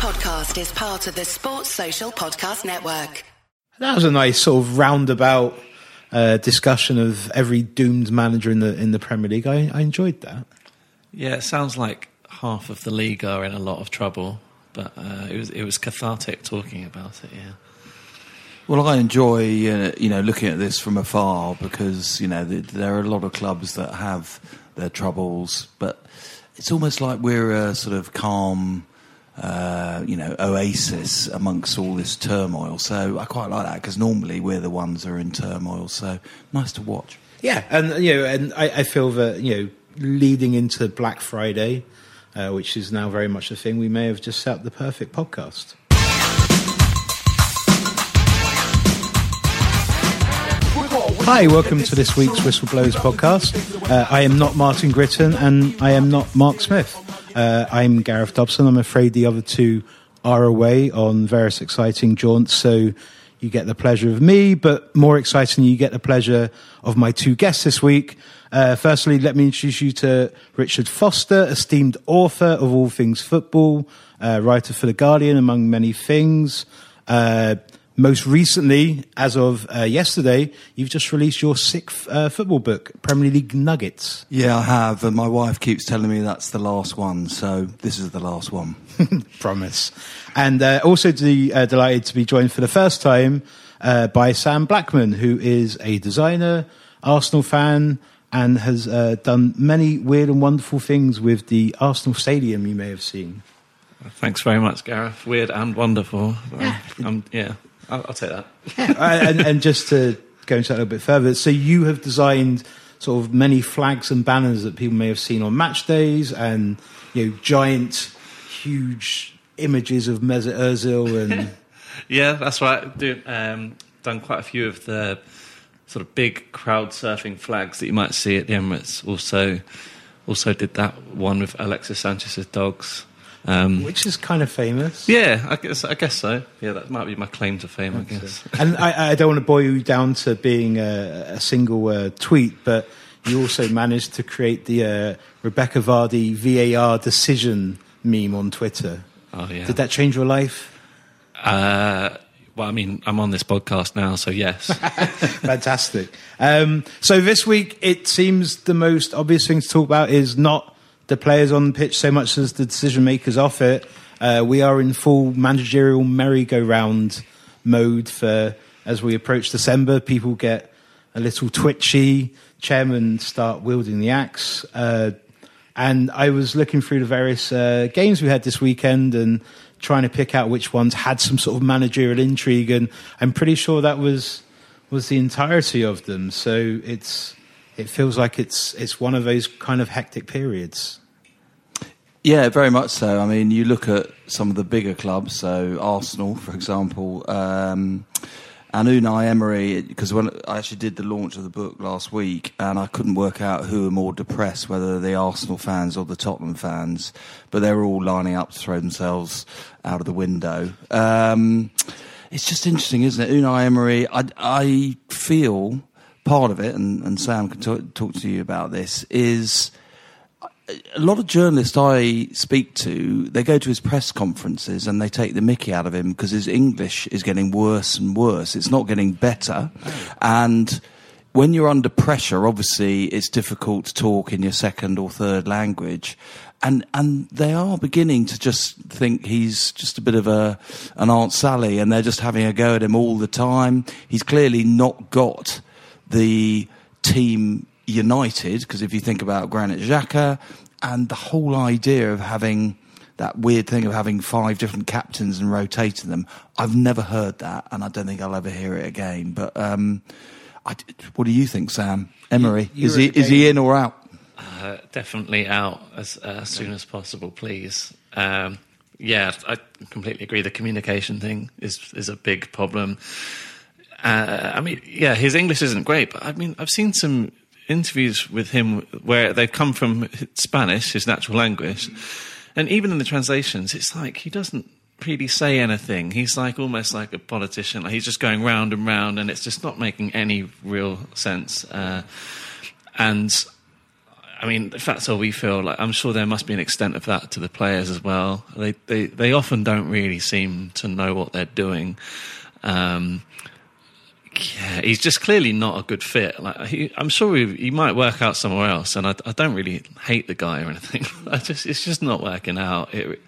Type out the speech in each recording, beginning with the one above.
podcast is part of the Sports Social Podcast Network. That was a nice sort of roundabout uh, discussion of every doomed manager in the in the Premier League. I, I enjoyed that. Yeah, it sounds like half of the league are in a lot of trouble, but uh, it was it was cathartic talking about it. Yeah. Well, I enjoy uh, you know looking at this from afar because you know the, there are a lot of clubs that have their troubles, but it's almost like we're a sort of calm, uh, you know, oasis amongst all this turmoil. So I quite like that because normally we're the ones that are in turmoil. So nice to watch. Yeah, and you know, and I, I feel that you know, leading into Black Friday, uh, which is now very much a thing, we may have just set up the perfect podcast. Hi, welcome to this week's Whistleblowers podcast. Uh, I am not Martin Gritton and I am not Mark Smith. Uh, I'm Gareth Dobson. I'm afraid the other two are away on various exciting jaunts, so you get the pleasure of me, but more exciting, you get the pleasure of my two guests this week. Uh, firstly, let me introduce you to Richard Foster, esteemed author of all things football, uh, writer for The Guardian, among many things. Uh, most recently, as of uh, yesterday, you've just released your sixth uh, football book, Premier League Nuggets. Yeah, I have, and my wife keeps telling me that's the last one, so this is the last one. Promise. And uh, also de- uh, delighted to be joined for the first time uh, by Sam Blackman, who is a designer, Arsenal fan, and has uh, done many weird and wonderful things with the Arsenal Stadium you may have seen. Thanks very much, Gareth. Weird and wonderful. Um, yeah, I'll, I'll take that. And, and just to go into that a little bit further, so you have designed sort of many flags and banners that people may have seen on match days, and you know giant, huge images of Mesut Ozil and Yeah, that's right. Do, um, done quite a few of the sort of big crowd surfing flags that you might see at the Emirates. Also, also did that one with Alexis Sanchez's dogs. Um, which is kind of famous. yeah, I guess, I guess so. Yeah, that might be my claim to fame. I guess. And I, I don't want to boil you down to being a, a single uh, tweet, but you also managed to create the uh, Rebecca Vardy VAR decision meme on Twitter. Oh yeah. Did that change your life? Uh, well, I mean, I'm on this podcast now, so yes. Fantastic. Um, so this week, it seems the most obvious thing to talk about is not the players on the pitch so much as the decision makers off it. Uh, we are in full managerial merry-go-round mode for as we approach December. People get a little twitchy. Chairmen start wielding the axe. Uh, and I was looking through the various uh, games we had this weekend and trying to pick out which ones had some sort of managerial intrigue. And I'm pretty sure that was was the entirety of them. So it's it feels like it's it's one of those kind of hectic periods. Yeah, very much so. I mean, you look at some of the bigger clubs, so Arsenal, for example, um, and Unai Emery, because when I actually did the launch of the book last week, and I couldn't work out who were more depressed, whether the Arsenal fans or the Tottenham fans, but they were all lining up to throw themselves out of the window. Um, it's just interesting, isn't it? Unai Emery, I, I feel part of it, and, and Sam can talk, talk to you about this, is a lot of journalists I speak to, they go to his press conferences and they take the mickey out of him because his English is getting worse and worse. It's not getting better. And when you're under pressure, obviously it's difficult to talk in your second or third language. And, and they are beginning to just think he's just a bit of a, an Aunt Sally and they're just having a go at him all the time. He's clearly not got the team united because if you think about Granit Xhaka and the whole idea of having that weird thing of having five different captains and rotating them, I've never heard that, and I don't think I'll ever hear it again. But um, I, what do you think, Sam? Emery You- is he is he in or out? Uh, definitely out as, uh, as soon as possible, please. Um, yeah, I completely agree. The communication thing is is a big problem. Uh, I mean, yeah, his English isn't great, but I mean, I've seen some interviews with him where they've come from Spanish, his natural language, and even in the translations, it's like he doesn't really say anything. He's like almost like a politician. Like he's just going round and round, and it's just not making any real sense. Uh, and I mean, if that's all we feel, like I'm sure there must be an extent of that to the players as well. They they they often don't really seem to know what they're doing. Um, yeah, he's just clearly not a good fit. Like he, I'm sure he, he, might work out somewhere else, and I, I, don't really hate the guy or anything. I just it's just not working out. It,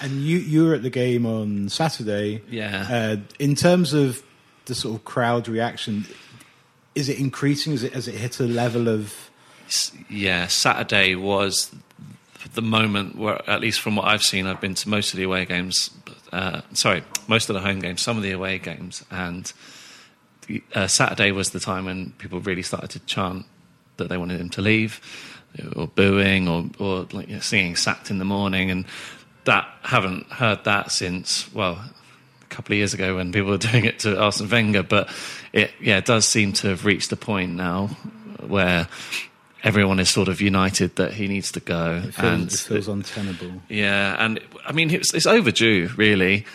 and you you were at the game on Saturday. Yeah. Uh, in terms of the sort of crowd reaction, is it increasing? Is it has it hit a level of? Yeah, Saturday was the moment where, at least from what I've seen, I've been to most of the away games. Uh, sorry, most of the home games, some of the away games, and uh, Saturday was the time when people really started to chant that they wanted him to leave, or booing, or, or like, you know, singing "sacked" in the morning, and that haven't heard that since well a couple of years ago when people were doing it to Arsene Wenger. But it yeah it does seem to have reached a point now where everyone is sort of united that he needs to go. It feels, and it feels untenable. Yeah, and I mean it's, it's overdue really.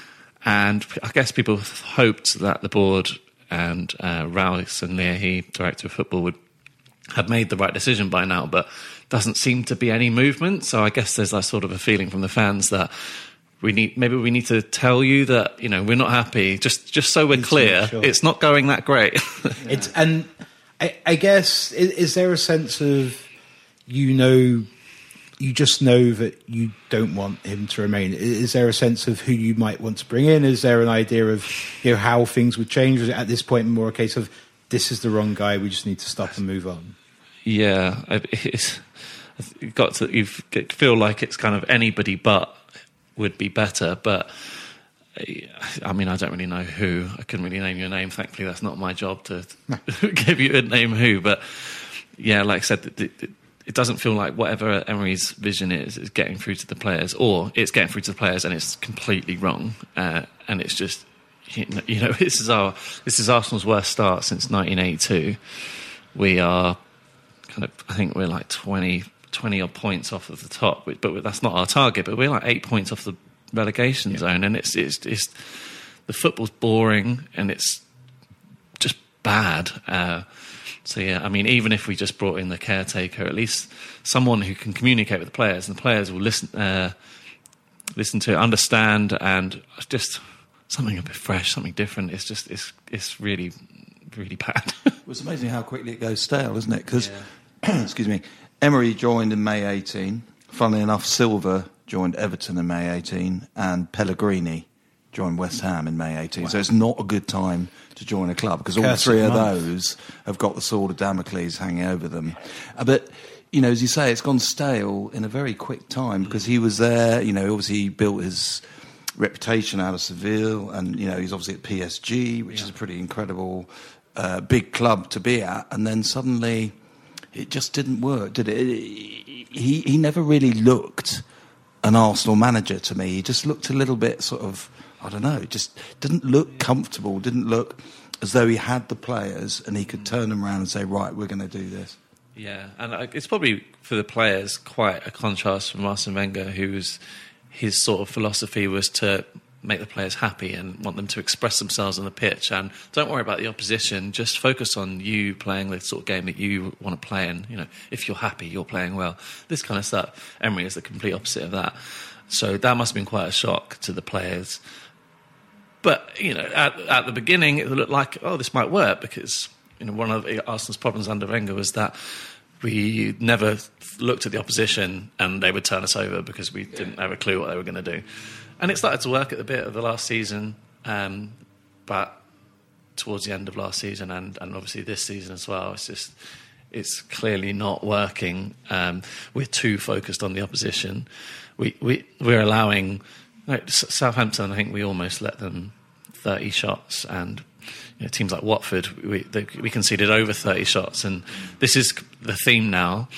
And I guess people hoped that the board and uh, Raul Sanllehi, director of football, would have made the right decision by now, but doesn't seem to be any movement. So I guess there's that sort of a feeling from the fans that we need maybe we need to tell you that you know we're not happy just just so we're clear sure. it's not going that great yeah. it's and I, I guess is, is, there a sense of you know you just know that you don't want him to remain. Is there a sense of who you might want to bring in? Is there an idea of you know how things would change? Is it at this point more a case of this is the wrong guy, we just need to stop and move on? Yeah, it's you've got to you feel like it's kind of anybody but would be better, but. I mean, I don't really know who. I couldn't really name your name. Thankfully, that's not my job to give you a name who. But yeah, like I said, the, the, it doesn't feel like whatever Emery's vision is is getting through to the players, or it's getting through to the players and it's completely wrong, uh, and it's just you know this is our this is Arsenal's worst start since 1982. We are kind of I think we're like 20 20 odd points off of the top, but that's not our target. But we're like eight points off the relegation yeah. zone, and it's, it's it's the football's boring and it's just bad. Uh, so yeah, I mean, even if we just brought in the caretaker, at least someone who can communicate with the players, and the players will listen, uh, listen to, understand, and just something a bit fresh, something different. It's just it's it's really really bad. it's amazing how quickly it goes stale, isn't it? Because yeah. excuse me, Emery joined in May 18. Funnily enough, Silva joined Everton in May 18, and Pellegrini joined West Ham in May 18. Wow. So it's not a good time to join a club because all three of month. those have got the sword of Damocles hanging over them. Uh, but you know, as you say, it's gone stale in a very quick time because he was there. You know, obviously he built his reputation out of Seville, and you know he's obviously at PSG, which yeah. is a pretty incredible uh, big club to be at. And then suddenly, it just didn't work, did it? He he never really looked an Arsenal manager to me. He just looked a little bit sort of I don't know, just didn't look comfortable, didn't look as though he had the players and he could turn them around and say, right, we're going to do this. Yeah, and it's probably for the players quite a contrast from Arsene Wenger, whose his sort of philosophy was to make the players happy and want them to express themselves on the pitch. And don't worry about the opposition; just focus on you playing the sort of game that you want to play. And you know, if you're happy, you're playing well. This kind of stuff. Emery is the complete opposite of that. So that must have been quite a shock to the players. But you know, at, at the beginning, it looked like oh, this might work because you know one of Arsenal's problems under Wenger was that we never looked at the opposition and they would turn us over because we didn't have a clue what they were going to do. And it started to work at the bit of the last season, um, but towards the end of last season and, and obviously this season as well, it's just it's clearly not working. Um, we're too focused on the opposition. We, we, we're allowing Southampton, I think we almost let them 30 shots, and you know, teams like Watford, we, they, we conceded over 30 shots. And this is the theme now.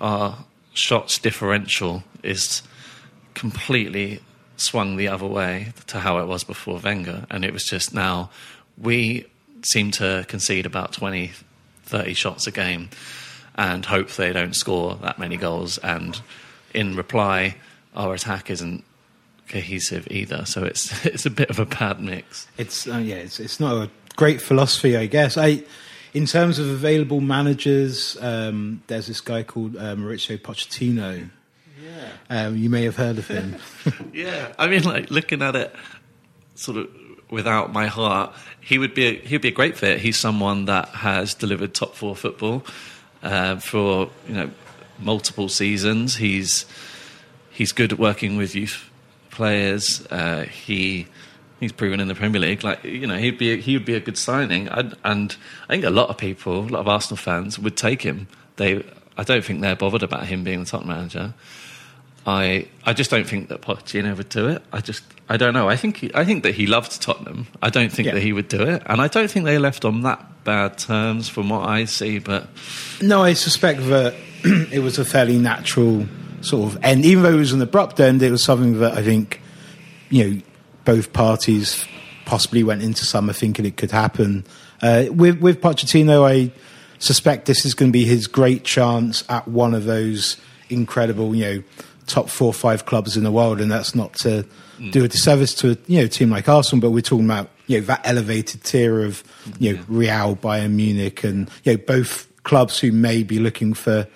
Our shots differential is completely swung the other way to how it was before Wenger. And it was just now we seem to concede about 20, 30 shots a game and hope they don't score that many goals. And in reply, our attack isn't cohesive either. So it's it's a bit of a bad mix. It's uh, yeah, it's it's not a great philosophy, I guess. I in terms of available managers, um, there's this guy called uh, Mauricio Pochettino. Yeah. Um, you may have heard of him. Yeah, I mean, like looking at it, sort of without my heart, he would be a, he'd be a great fit. He's someone that has delivered top four football uh, for you know multiple seasons. He's he's good at working with youth players. Uh, he he's proven in the Premier League. Like you know, he'd be he would be a good signing. And, and I think a lot of people, a lot of Arsenal fans, would take him. They I don't think they're bothered about him being the top manager. I I just don't think that Pochettino would do it. I just I don't know. I think he, I think that he loved Tottenham. I don't think Yeah. that he would do it, and I don't think they left on that bad terms from what I see. But No, I suspect that it was a fairly natural sort of end. Even though it was an abrupt end, it was something that I think, you know, both parties possibly went into summer thinking it could happen. Uh, with with Pochettino, I suspect this is going to be his great chance at one of those incredible, you know, top four or five clubs in the world, and that's not to do a disservice to a you know team like Arsenal, but we're talking about you know that elevated tier of you know Real, Bayern Munich, and you know both clubs who may be looking for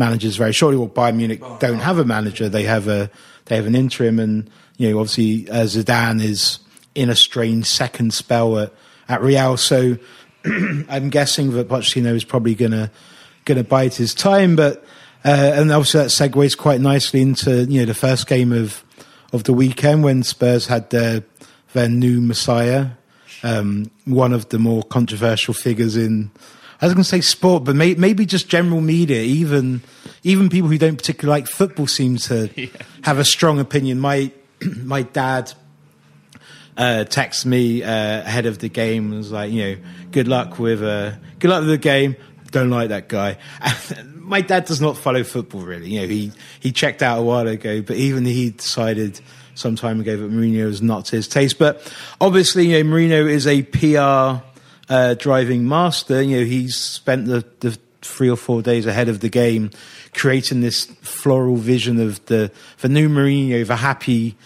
managers very shortly. Well, Bayern Munich don't have a manager; they have a they have an interim, and you know obviously uh, Zidane is in a strange second spell at, at Real, so I'm guessing that Pochettino is probably gonna gonna bide his time, but uh, and obviously that segues quite nicely into you know the first game of of the weekend when Spurs had their their new messiah, um, one of the more controversial figures in. I was going to say sport, but may, maybe just general media. Even even people who don't particularly like football seem to have a strong opinion. My my dad uh, texted me uh, ahead of the game and was like, you know, good luck with uh, good luck with the game. Don't like that guy. My dad does not follow football really. You know, he he checked out a while ago, but even he decided some time ago that Mourinho is not to his taste. But obviously, you know, Mourinho is a PR uh, driving master. You know, he's spent the, the three or four days ahead of the game creating this floral vision of the the new Mourinho, the happy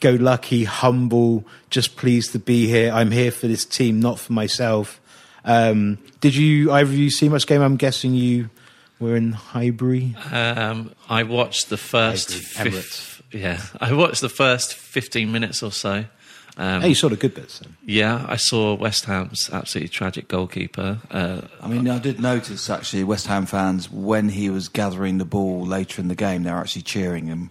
go lucky, humble, just pleased to be here. I'm here for this team, not for myself. Um, did you either of you see much game? I'm guessing you were in Highbury. um, I watched the first Highbury, fif- yeah, I watched the first fifteen minutes or so. Um, Hey, you saw the good bits. Then. Yeah, I saw West Ham's absolutely tragic goalkeeper. Uh, I mean, I did notice actually West Ham fans when he was gathering the ball later in the game, they were actually cheering him,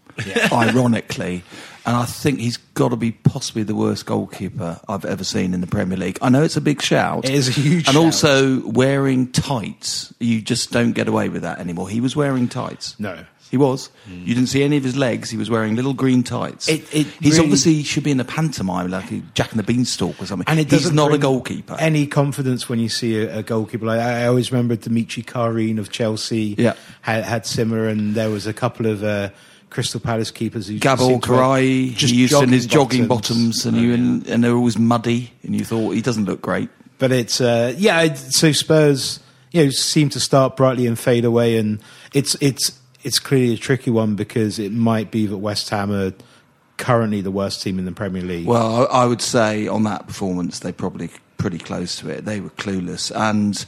ironically. And I think he's got to be possibly the worst goalkeeper I've ever seen in the Premier League. I know it's a big shout. It is a huge And shout. also wearing tights. You just don't get away with that anymore. He was wearing tights. No. He was. You didn't see any of his legs. He was wearing little green tights. It- it He's really- obviously should be in a pantomime like a Jack and the Beanstalk or something. And it he's not a goalkeeper. Any confidence when you see a, a goalkeeper like I always remember Dimitri Kharine of Chelsea. Yeah. had, had similar, and there was a couple of uh, Crystal Palace keepers who seemed Karai, just he used in his jogging bottoms, and, you, and, and they were always muddy, and you thought he doesn't look great. But it's uh, yeah. So Spurs, you know, seem to start brightly and fade away, and it's it's it's clearly a tricky one because it might be that West Ham are currently the worst team in the Premier League. Well, I, would say on that performance, they're probably pretty close to it. They were clueless, and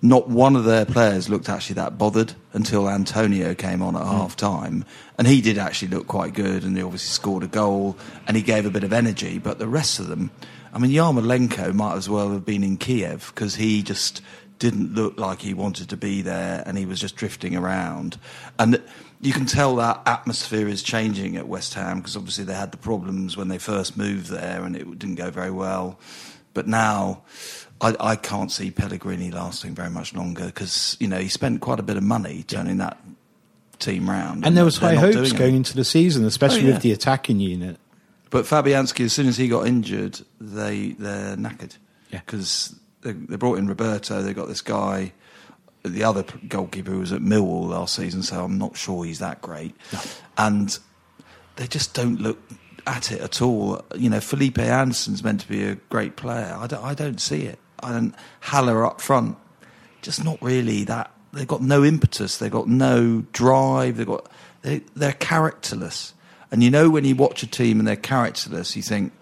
not one of their players looked actually that bothered until Antonio came on at hmm. half time, and he did actually look quite good, and he obviously scored a goal, and he gave a bit of energy. But the rest of them, I mean, Yarmolenko might as well have been in Kiev because he just didn't look like he wanted to be there, and he was just drifting around, and. You can tell that atmosphere is changing at West Ham because obviously they had the problems when they first moved there and it didn't go very well. But now I, I can't see Pellegrini lasting very much longer because you know he spent quite a bit of money turning that team round, and there was high hopes going it. into the season, especially Oh, yeah. with the attacking unit. But Fabianski, as soon as he got injured, they they're knackered. Yeah. because they, they brought in Roberto. They got this guy, the other goalkeeper who was at Millwall last season. So I'm not sure he's that great. And they just don't look at it at all. You know, Felipe Anderson's meant to be a great player. I don't, I don't see it. I don't. Haller up front, just not really that. They've got no impetus. They've got no drive. They've got they, they're characterless. And you know when you watch a team and they're characterless, you think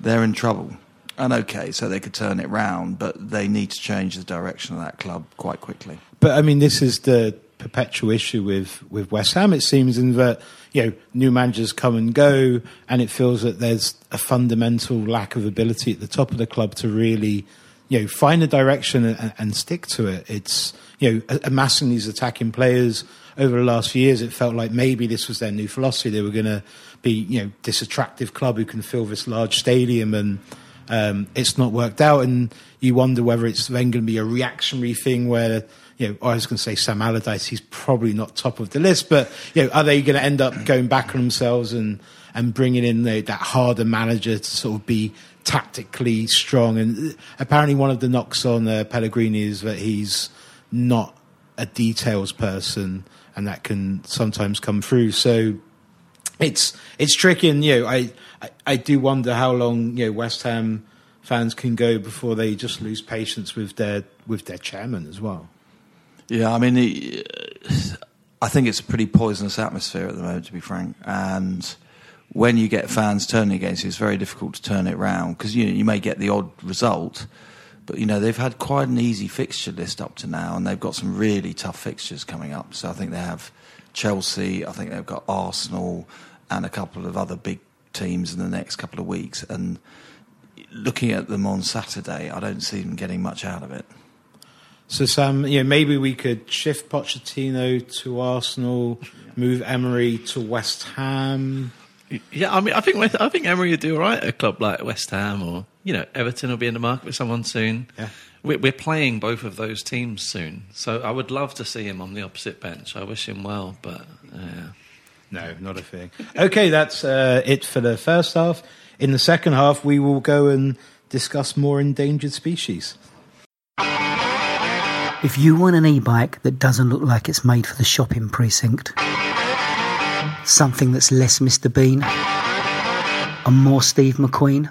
they're in trouble. And okay, so they could turn it round, but they need to change the direction of that club quite quickly. But I mean, this is the perpetual issue with, with West Ham, it seems, in that, you know, new managers come and go, and it feels that there's a fundamental lack of ability at the top of the club to really, you know, find a direction and, and stick to it. It's, you know, amassing these attacking players over the last few years, it felt like maybe this was their new philosophy. They were going to be, you know, this attractive club who can fill this large stadium and, um, it's not worked out, and you wonder whether it's then going to be a reactionary thing where you know, I was going to say Sam Allardyce, he's probably not top of the list, but you know, are they going to end up going back on themselves and and bringing in the, that harder manager to sort of be tactically strong? And apparently, one of the knocks on uh, Pellegrini is that he's not a details person, and that can sometimes come through. So it's it's tricky, and you know, I, I, I do wonder how long you know West Ham fans can go before they just lose patience with their with their chairman as well. Yeah, I mean, I think it's a pretty poisonous atmosphere at the moment, to be frank, and. When you get fans turning against you, it's very difficult to turn it round because you know, you may get the odd result, but you know they've had quite an easy fixture list up to now, and they've got some really tough fixtures coming up. So I think they have Chelsea, I think they've got Arsenal, and a couple of other big teams in the next couple of weeks. And looking at them on Saturday, I don't see them getting much out of it. So, Sam, you know, maybe we could shift Pochettino to Arsenal, move Emery to West Ham. Yeah, I mean, I think I think Emery would do all right at a club like West Ham or you know Everton will be in the market with someone soon. Yeah. We're playing both of those teams soon, so I would love to see him on the opposite bench. I wish him well, but uh, no, not a thing. Okay, that's uh, it for the first half. In the second half, we will go and discuss more endangered species. If you want an e-bike that doesn't look like it's made for the shopping precinct, something that's less Mr. Bean and more Steve McQueen,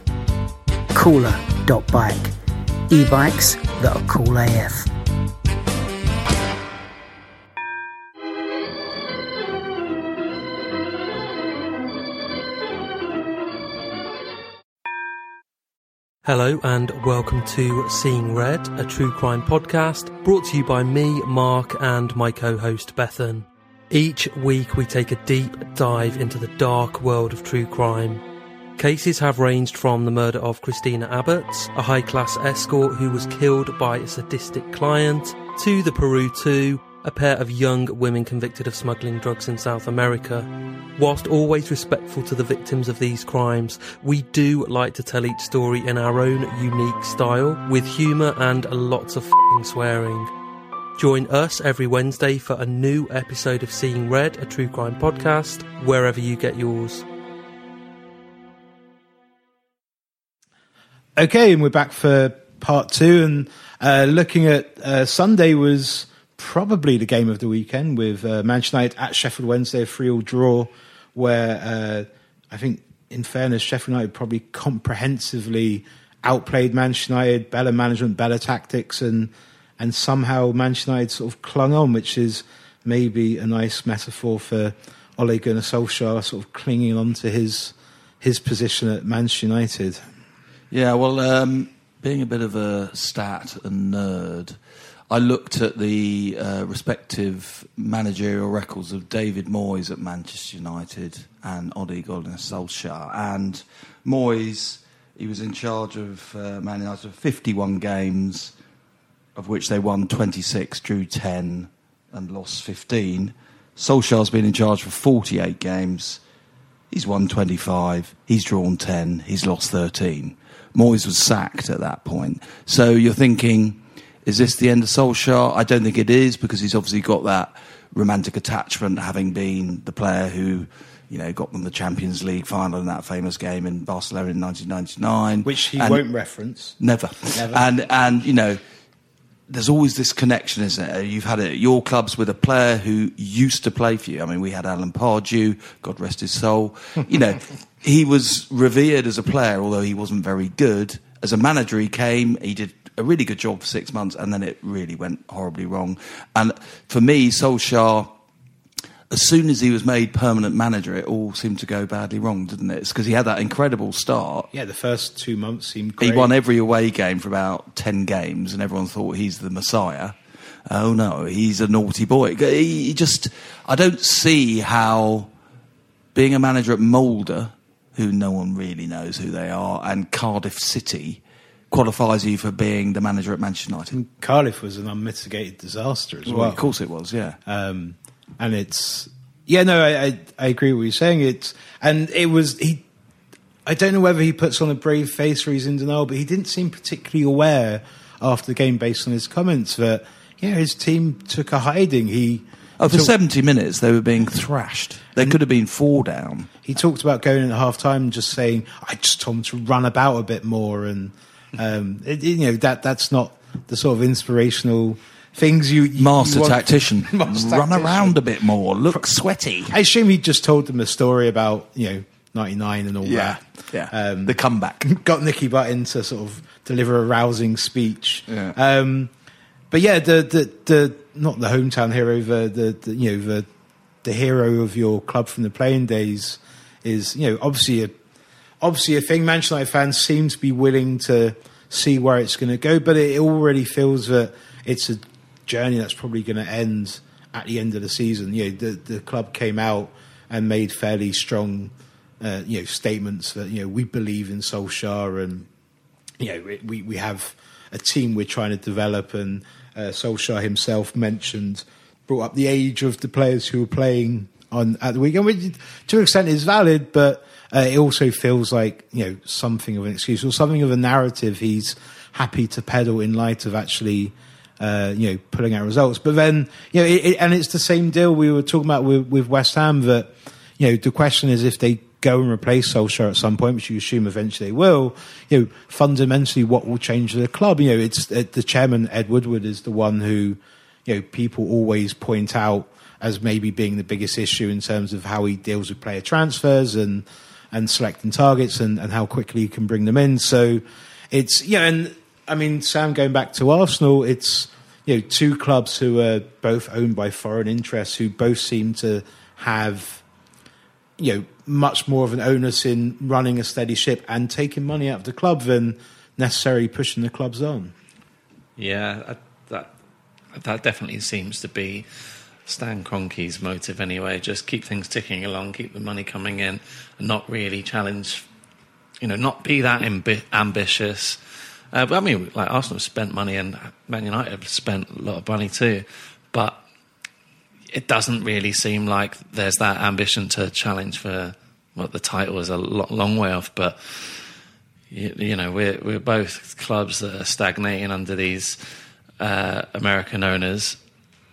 Cooler.bike. E-bikes that are cool AF. Hello and welcome to Seeing Red, a true crime podcast brought to you by me, Mark, and my co-host Bethan. Each week we take a deep dive into the dark world of true crime. Cases have ranged from the murder of Christina Abbott, a high-class escort who was killed by a sadistic client, to the Peru 2, a pair of young women convicted of smuggling drugs in South America. Whilst always respectful to the victims of these crimes, we do like to tell each story in our own unique style, with humour and lots of swearing. Join us every Wednesday for a new episode of Seeing Red, a true crime podcast, wherever you get yours. Okay, and we're back for part two, and uh, looking at uh, Sunday was probably the game of the weekend with uh, Manchester United at Sheffield Wednesday, a 3 all draw, where uh, I think, in fairness, Sheffield United probably comprehensively outplayed Manchester United, better management, better tactics, and and somehow Manchester United sort of clung on, which is maybe a nice metaphor for Ole Gunnar Solskjaer sort of clinging on to his his position at Manchester United. Yeah, well, um, being a bit of a stat and nerd, I looked at the uh, respective managerial records of David Moyes at Manchester United and Ole Gunnar Solskjaer. And Moyes, he was in charge of uh, Man United for 51 games, of which they won 26, drew 10, and lost 15. Solskjaer's been in charge for 48 games. He's won 25, he's drawn 10, he's lost 13. Moyes was sacked at that point. So you're thinking is this the end of Solskjaer? I don't think it is because he's obviously got that romantic attachment, having been the player who, You know, got them the Champions League final in that famous game in Barcelona in 1999, which he And- won't reference. Never. Never. And and you know, there's always this connection, isn't it? You've had it at your clubs with a player who used to play for you. I mean, we had Alan Pardew, God rest his soul. You know, he was revered as a player, although he wasn't very good. As a manager, he came, he did a really good job for six months, and then it really went horribly wrong. And for me, Solskjaer as soon as he was made permanent manager, it all seemed to go badly wrong, didn't it? It's because he had that incredible start. Yeah, the first two months seemed great. He won every away game for about 10 games, and everyone thought he's the Messiah. Oh no, he's a naughty boy. He he just, I don't see how being a manager at Molde, who no one really knows who they are, and Cardiff City qualifies you for being the manager at Manchester United. And Cardiff was an unmitigated disaster as well. Well, of course it was, yeah. um, and it's yeah, no, I, I I agree with what you're saying. It's and it was he. I don't know whether he puts on a brave face or he's in denial, but he didn't seem particularly aware after the game, based on his comments, that yeah, his team took a hiding. He Oh, for took- 70 minutes, they were being thrashed. They could have been four down. he talked about going in at half time and just saying, I just told him to run about a bit more. And, um, it, you know, that that's not the sort of inspirational things you. you Master you tactician. Master Run tactician. around a bit more. Look sweaty. I assume he just told them a story about, you know, 99 and all Yeah. that. Yeah. Um, the comeback. got Nicky Butt in to sort of deliver a rousing speech. Yeah. Um, but yeah, the, the the not the hometown hero, the, the the you know the the hero of your club from the playing days is you know obviously a obviously a thing. Manchester United fans seem to be willing to see where it's going to go, but it already feels that it's a journey that's probably going to end at the end of the season. You know, the the club came out and made fairly strong, uh, you know, statements that you know we believe in Solskjaer and you know we we have a team we're trying to develop and uh, Solskjaer himself mentioned brought up the age of the players who were playing on at the weekend, which to an extent is valid, but uh, it also feels like you know something of an excuse or something of a narrative he's happy to peddle in light of actually uh, you know pulling out results. But then you know, it, it, and it's the same deal we were talking about with, with West Ham that you know the question is if they go and replace Solskjaer at some point, which you assume eventually they will, you know, fundamentally what will change the club? You know, it's uh, the chairman Ed Woodward is the one who, you know, people always point out as maybe being the biggest issue in terms of how he deals with player transfers and and selecting targets and, and how quickly he can bring them in. So it's yeah, and I mean Sam going back to Arsenal, it's you know two clubs who are both owned by foreign interests who both seem to have you know much more of an onus in running a steady ship and taking money out of the club than necessarily pushing the clubs on. Yeah, that that definitely seems to be Stan Kroenke's motive anyway. Just keep things ticking along, keep the money coming in, and not really challenge. You know, not be that ambi- ambitious. Uh, but I mean, like Arsenal have spent money, and Man United have spent a lot of money too. But it doesn't really seem like there's that ambition to challenge for what the title is a lo- long way off. But you, you know, we're we're both clubs that are stagnating under these uh, American owners.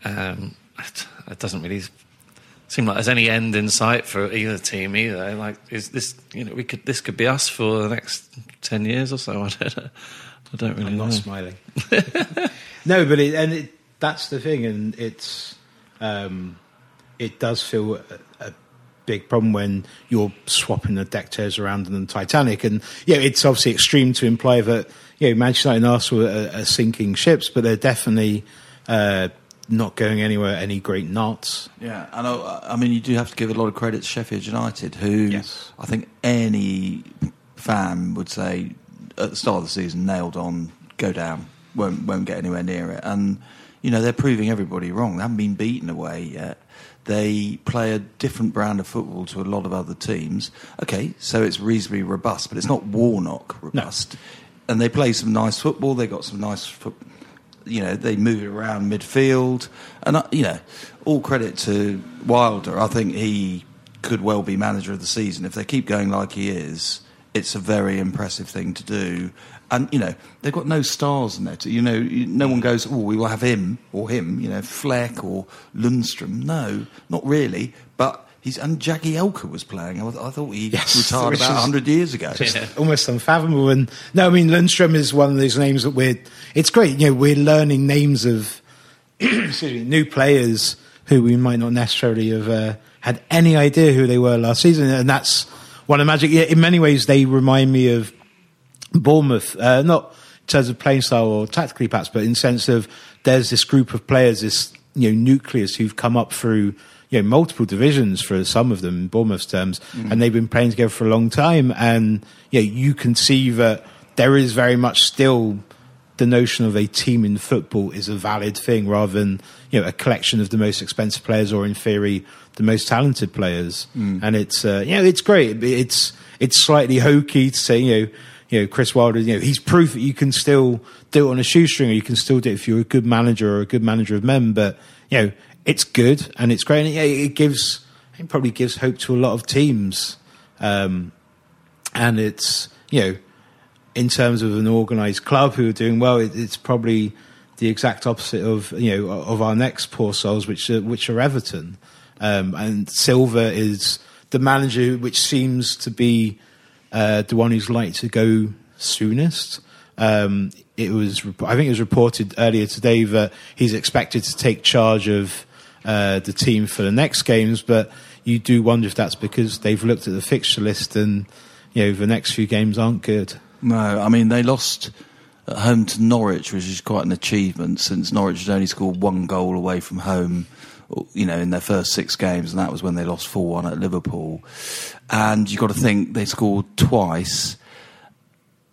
Um, it doesn't really seem like there's any end in sight for either team either. Like, is this you know we could this could be us for the next ten years or so? I don't know. I don't really I'm know. not smiling. no, but it, and it, that's the thing, and it's um, it does feel a, a big problem when you're swapping the deck chairs around in the Titanic, and yeah, it's obviously extreme to imply that you know Manchester United and Arsenal are, are sinking ships, but they're definitely uh, not going anywhere any great knots. Yeah, I know. I mean, you do have to give a lot of credit to Sheffield United, who Yes. I think any fan would say at the start of the season nailed on, go down, won't won't get anywhere near it, and you know they're proving everybody wrong. They haven't been beaten away yet. They play a different brand of football to a lot of other teams. Okay, so it's reasonably robust, but it's not Warnock robust. And they play some nice football. They got some nice foot you know they move it around midfield, and uh, you know all credit to Wilder. I think he could well be manager of the season if they keep going like he is. It's a very impressive thing to do, and you know they've got no stars in there. You know, no one goes, "Oh, we will have him or him." You know, Fleck or Lundstram. No, not really. But He's and Jagielka was playing. I, I thought he Yes, retired about is- hundred years ago. just almost unfathomable. And no, I mean Lundstram is one of those names that we're. It's great, you know, we're learning names of excuse me, new players who we might not necessarily have uh, had any idea who they were last season, and that's one of the magic. Yeah, in many ways, they remind me of Bournemouth, uh, not in terms of playing style or tactically perhaps, but in sense of there's this group of players, this you know nucleus who've come up through you know multiple divisions for some of them in Bournemouth's terms, and they've been playing together for a long time, and yeah, you can see that there is very much still the notion of a team in football is a valid thing rather than you know a collection of the most expensive players or in theory the most talented players. And it's uh, you know it's great. It's it's slightly hokey to say you know you know Chris Wilder you know he's proof that you can still do it on a shoestring or you can still do it if you're a good manager or a good manager of men but you know it's good and it's great and yeah, it gives it probably gives hope to a lot of teams um, and it's you know in terms of an organised club who are doing well, it, it's probably the exact opposite of you know of our next poor souls, which are, which are Everton. Um, and Silva is the manager, which seems to be uh, the one who's likely to go soonest. Um, it was, I think, it was reported earlier today that he's expected to take charge of uh, the team for the next games, but you do wonder if that's because they've looked at the fixture list and you know the next few games aren't good. No, I mean they lost at home to Norwich, which is quite an achievement since Norwich had only scored one goal away from home. You know, in their first six games, and that was when they lost four one at Liverpool. And you've got to think they scored twice.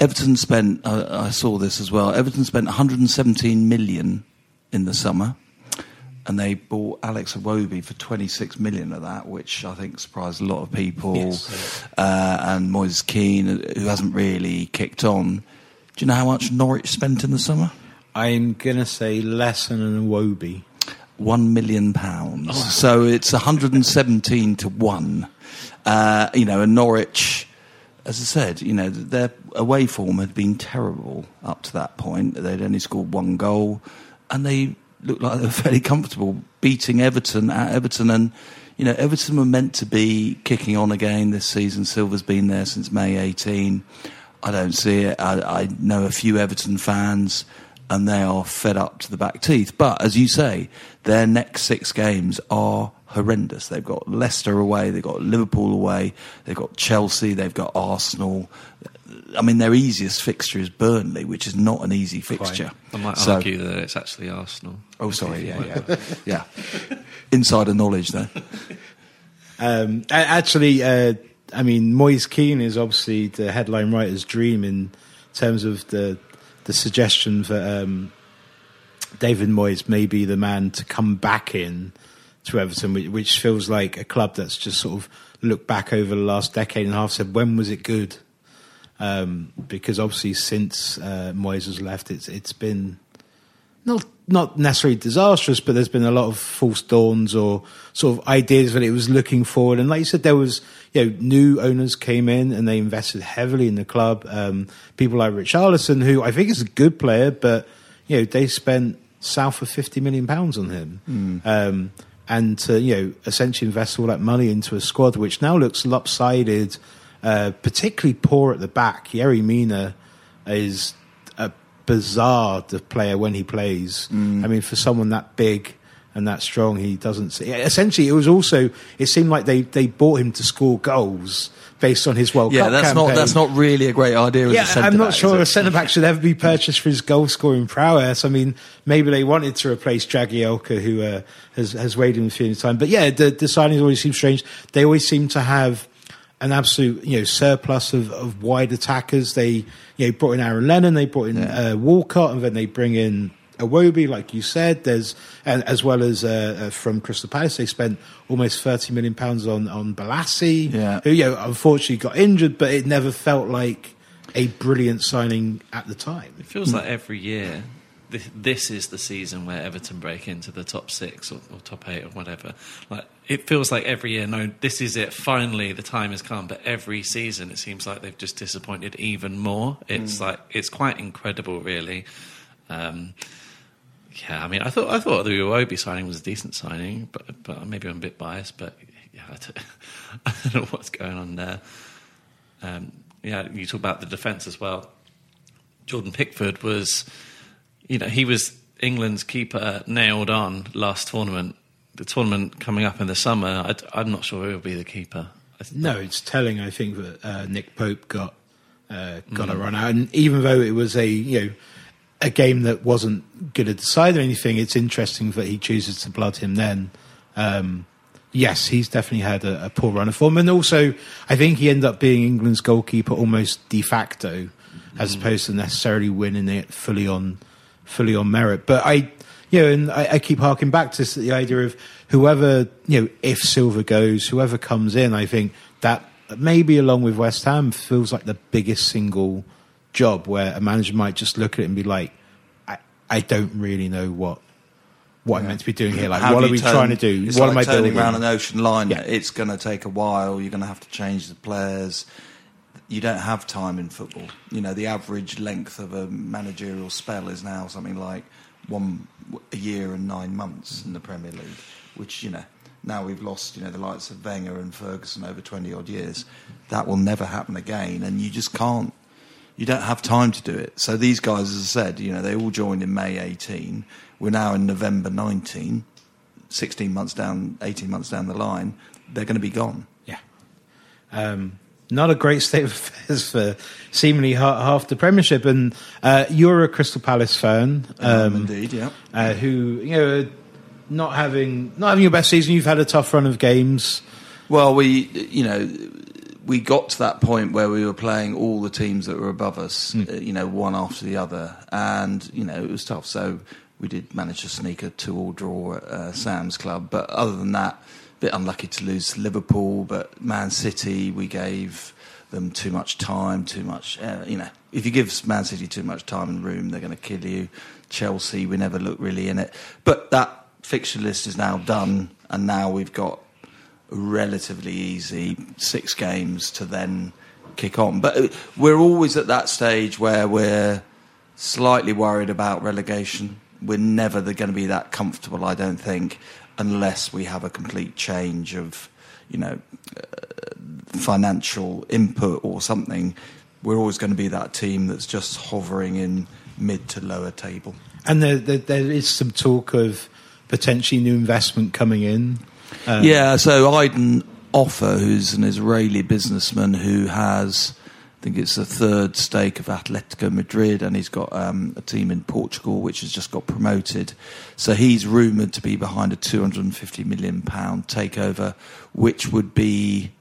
Everton spent. Uh, I saw this as well. Everton spent 117 million in the summer, and they bought Alex Iwobi for 26 million of that, which I think surprised a lot of people. Yes. Uh, and Moise Kean, who hasn't really kicked on. Do you know how much Norwich spent in the summer? I'm gonna say less than an Iwobi. One million pounds. So it's 117 to one. Uh, you know, and Norwich, as I said, you know, their away form had been terrible up to that point. They'd only scored one goal, and they looked like they were fairly comfortable beating Everton at Everton. And you know, Everton were meant to be kicking on again this season. Silva's been there since May 18. I don't see it. I, I know a few Everton fans, and they are fed up to the back teeth. But as you say, their next six games are horrendous. They've got Leicester away, they've got Liverpool away, they've got Chelsea, they've got Arsenal. I mean, their easiest fixture is Burnley, which is not an easy fixture. I might So- argue that it's actually Arsenal. Oh, sorry, yeah, yeah, yeah. Insider knowledge there. Um, actually, uh, I mean, Moyes Keane is obviously the headline writer's dream in terms of the the suggestion that um, David Moyes may be the man to come back in to Everton, which, which feels like a club that's just sort of looked back over the last decade and a half, said when was it good? Um, because obviously since uh, Moyes has left, it's it's been not not necessarily disastrous, but there's been a lot of false dawns or sort of ideas that it was looking forward. And like you said, there was you know new owners came in and they invested heavily in the club. Um, people like Richarlison, who I think is a good player, but you know they spent south of fifty million pounds on him. Um, and to you know essentially invest all that money into a squad which now looks lopsided, uh, particularly poor at the back. Yerry Mina is a bizarre the player when he plays. I mean, for someone that big and that strong, he doesn't. See, essentially, it was also. It seemed like they they bought him to score goals based on his World Yeah, Cup that's campaign. not that's not really a great idea. Yeah, I'm not sure a centre back should ever be purchased for his goal scoring prowess. I mean, maybe they wanted to replace Jagielka, who uh, has has weighed in a few time. But yeah, the, the signings always seem strange. They always seem to have an absolute you know surplus of, of wide attackers. They you know brought in Aaron Lennon, they brought in Yeah. uh, Walcott, and then they bring in. Iwobi, like you said, there's and as well as uh, uh, from Crystal Palace, they spent almost thirty million pounds on on Bolasie, Yeah. who you know, unfortunately got injured, but it never felt like a brilliant signing at the time. It feels like every year this, this is the season where Everton break into the top six or, or top eight or whatever. Like it feels like every year, no, this is it. Finally, the time has come. But every season, it seems like they've just disappointed even more. It's like it's quite incredible, really. Um, yeah, I mean, I thought I thought the Iwobi signing was a decent signing, but but maybe I'm a bit biased. But yeah, I don't, I don't know what's going on there. Um, yeah, you talk about the defence as well. Jordan Pickford was, you know, he was England's keeper nailed on last tournament. The tournament coming up in the summer, I, am not sure who will be the keeper. No, it's telling. I think that uh, Nick Pope got uh, got mm. a run out, and even though it was a you know a game that wasn't going to decide or anything, it's interesting that he chooses to blood him then. Um, yes, he's definitely had a, a, poor run of form, and also I think he ended up being England's goalkeeper almost de facto, as mm. opposed to necessarily winning it fully on fully on merit. But I, you know, and I, I keep harking back to the idea of whoever, you know, if Silva goes, whoever comes in, I think that maybe along with West Ham feels like the biggest single job where a manager might just look at it and be like, I, I don't really know what what yeah. I'm meant to be doing here. Like, How what are we turn, trying to do? It's what like am I turning building? around an ocean liner. Yeah. It's going to take a while. You're going to have to change the players. You don't have time in football. You know, the average length of a managerial spell is now something like one a year and nine months in the Premier League, which you know now we've lost you know the likes of Wenger and Ferguson over twenty odd years. That will never happen again, and you just can't. You don't have time to do it. So these guys, as I said, you know, they all joined in May 18. We're now in November 19. 16 months down, 18 months down the line, they're going to be gone. Yeah. Um, not a great state of affairs for seemingly half the Premiership. And uh, you're a Crystal Palace fan, um, indeed, yeah. Uh, who you know, not having not having your best season. You've had a tough run of games. Well, we you know we got to that point where we were playing all the teams that were above us, mm. uh, you know, one after the other, and you know it was tough. So we did manage to sneak a two-all draw at uh, Sam's Club, but other than that bit unlucky to lose Liverpool, but Man City, we gave them too much time, too much. Uh, you know, if you give Man City too much time and room, they're going to kill you. Chelsea, we never look really in it. But that fixture list is now done, and now we've got relatively easy six games to then kick on. But uh, we're always at that stage where we're slightly worried about relegation. We're never going to be that comfortable, I don't think unless we have a complete change of, you know, uh, financial input or something. We're always going to be that team that's just hovering in mid to lower table. And there, there, there is some talk of potentially new investment coming in. Um, yeah, so Idan Ofer, who's an Israeli businessman who has think it's the third stake of Atletico Madrid, and he's got um, a team in Portugal which has just got promoted. So he's rumoured to be behind a 250 million pound takeover, which would be.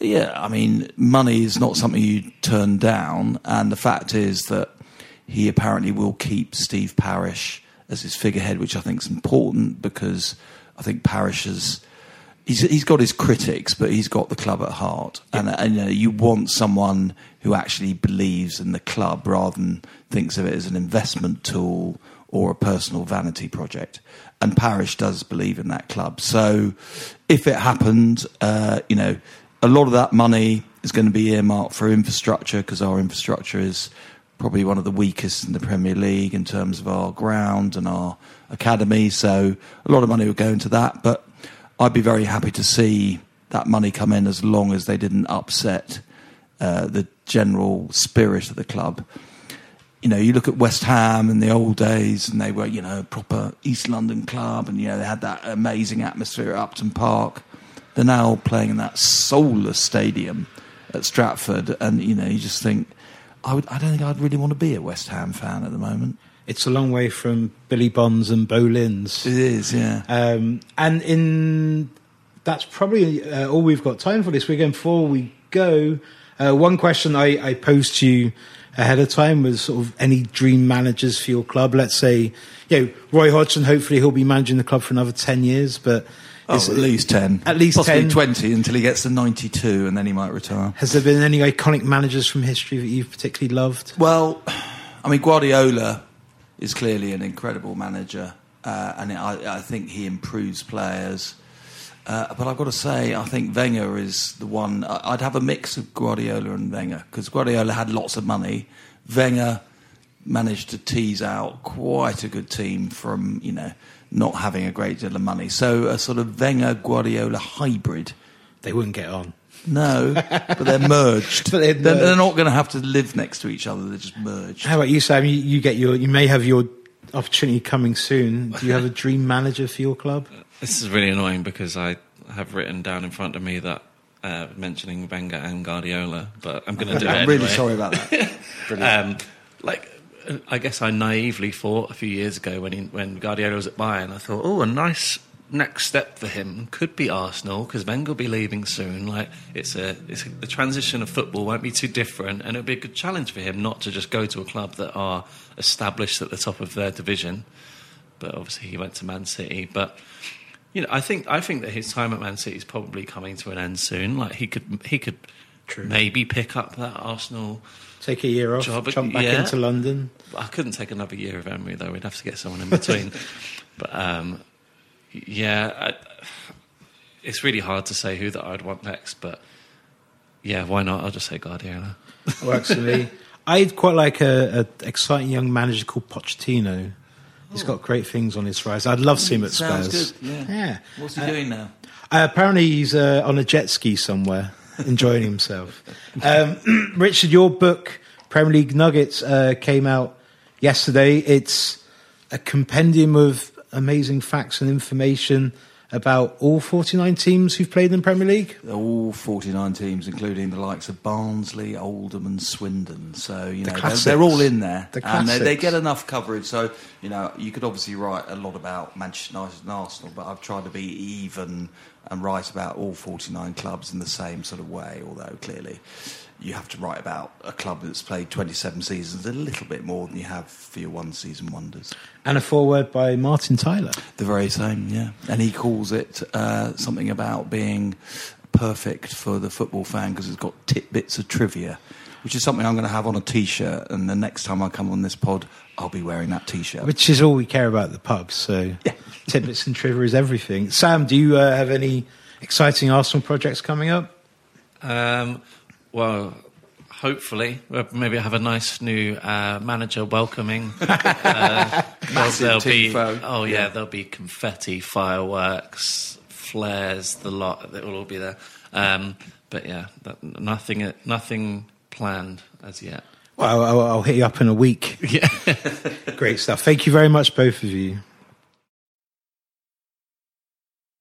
Yeah, I mean, money is not something you turn down, and the fact is that he apparently will keep Steve Parish as his figurehead, which I think is important because I think Parish has he's he's got his critics, but he's got the club at heart, yeah. and, and you, know, you want someone who actually believes in the club rather than thinks of it as an investment tool or a personal vanity project. And Parish does believe in that club. So, if it happened, uh, you know, a lot of that money is going to be earmarked for infrastructure because our infrastructure is probably one of the weakest in the Premier League in terms of our ground and our academy. So, a lot of money will go into that, but I'd be very happy to see that money come in as long as they didn't upset uh, the general spirit of the club. You know, you look at West Ham in the old days, and they were, you know, a proper East London club, and you know they had that amazing atmosphere at Upton Park. They're now playing in that soulless stadium at Stratford, and you know, you just think, I, would, I don't think I'd really want to be a West Ham fan at the moment it's a long way from Billy Bonds and Boleyn's. It is, yeah. Um, and in that's probably uh, all we've got time for this weekend. Before we go, uh, one question I, I posed to you ahead of time was sort of any dream managers for your club. Let's say, you know, Roy Hodgson. Hopefully, he'll be managing the club for another ten years, but. Oh, at least 10. At least Possibly 10. 20 until he gets to 92 and then he might retire. Has there been any iconic managers from history that you've particularly loved? Well, I mean, Guardiola is clearly an incredible manager, uh, and I, I, think he improves players. Uh, but I've got to say, I think Wenger is the one. I'd have a mix of Guardiola and Wenger because Guardiola had lots of money. Wenger managed to tease out quite a good team from you know not having a great deal of money. So a sort of Wenger Guardiola hybrid They wouldn't get on. No, but they're merged. But they're They're, they're not going to have to live next to each other. They're just merged. How about you, Sam? You, you get your. You may have your opportunity coming soon. Do you have a dream manager for your club? This is really annoying because I have written down in front of me that uh, mentioning Wenger and Guardiola, but I'm going to do it. I'm really sorry about that. Um, like, uh, I guess I naively thought a few years ago when he, when Guardiola was at Bayern, I thought, oh, a nice next step for him could be Arsenal because Wenger will be leaving soon. Like, it's a, it's a, the transition of football won't be too different, and it'll be a good challenge for him not to just go to a club that are established at the top of their division. But obviously, he went to Man City, but. You know, I think I think that his time at Man City is probably coming to an end soon. Like he could he could maybe pick up that Arsenal Take a year off, Job, jump back yeah. into London. I couldn't take another year of Emery though. We'd have to get someone in between. but um, yeah, I, it's really hard to say who that I'd want next. But yeah, why not? I'll just say Guardiola. Works for me. I'd quite like a, a exciting young manager called Pochettino. He's got great things on his rise. I'd love to see him at Sounds Spurs. good. Yeah. Yeah. What's he doing now? Uh, apparently, he's uh, on a jet ski somewhere, enjoying himself. Um, Richard, your book, Premier League Nuggets, uh, came out yesterday. It's a compendium of amazing facts and information about all 49 teams who've played in the Premier League. All 49 teams, including the likes of Barnsley, Oldham, and Swindon. So, you The know, they're, they're all in there. The and they, they get enough coverage. So, you know, you could obviously write a lot about Manchester United and Arsenal, but I've tried to be even and write about all 49 clubs in the same sort of way, although clearly you have to write about a club that's played 27 seasons a little bit more than you have for your one season wonders. And a foreword by Martin Tyler. The very same, yeah. And he calls it uh, something about being perfect for the football fan because it's got tidbits of trivia, which is something I'm going to have on a T-shirt. And the next time I come on this pod, I'll be wearing that T-shirt. which is all we care about at the pub. So yeah. tidbits and trivia is everything. Sam, do you uh, have any exciting Arsenal projects coming up? Um, well, hopefully, well, maybe I have a nice new uh, manager welcoming. Uh, there'll, there'll be tifo. oh yeah, there'll be confetti, fireworks, flares, the lot. It will all be there. Um, but yeah, that, nothing, nothing planned as yet. Well, I'll, I'll hit you up in a week. Yeah. Great stuff. Thank you very much, both of you.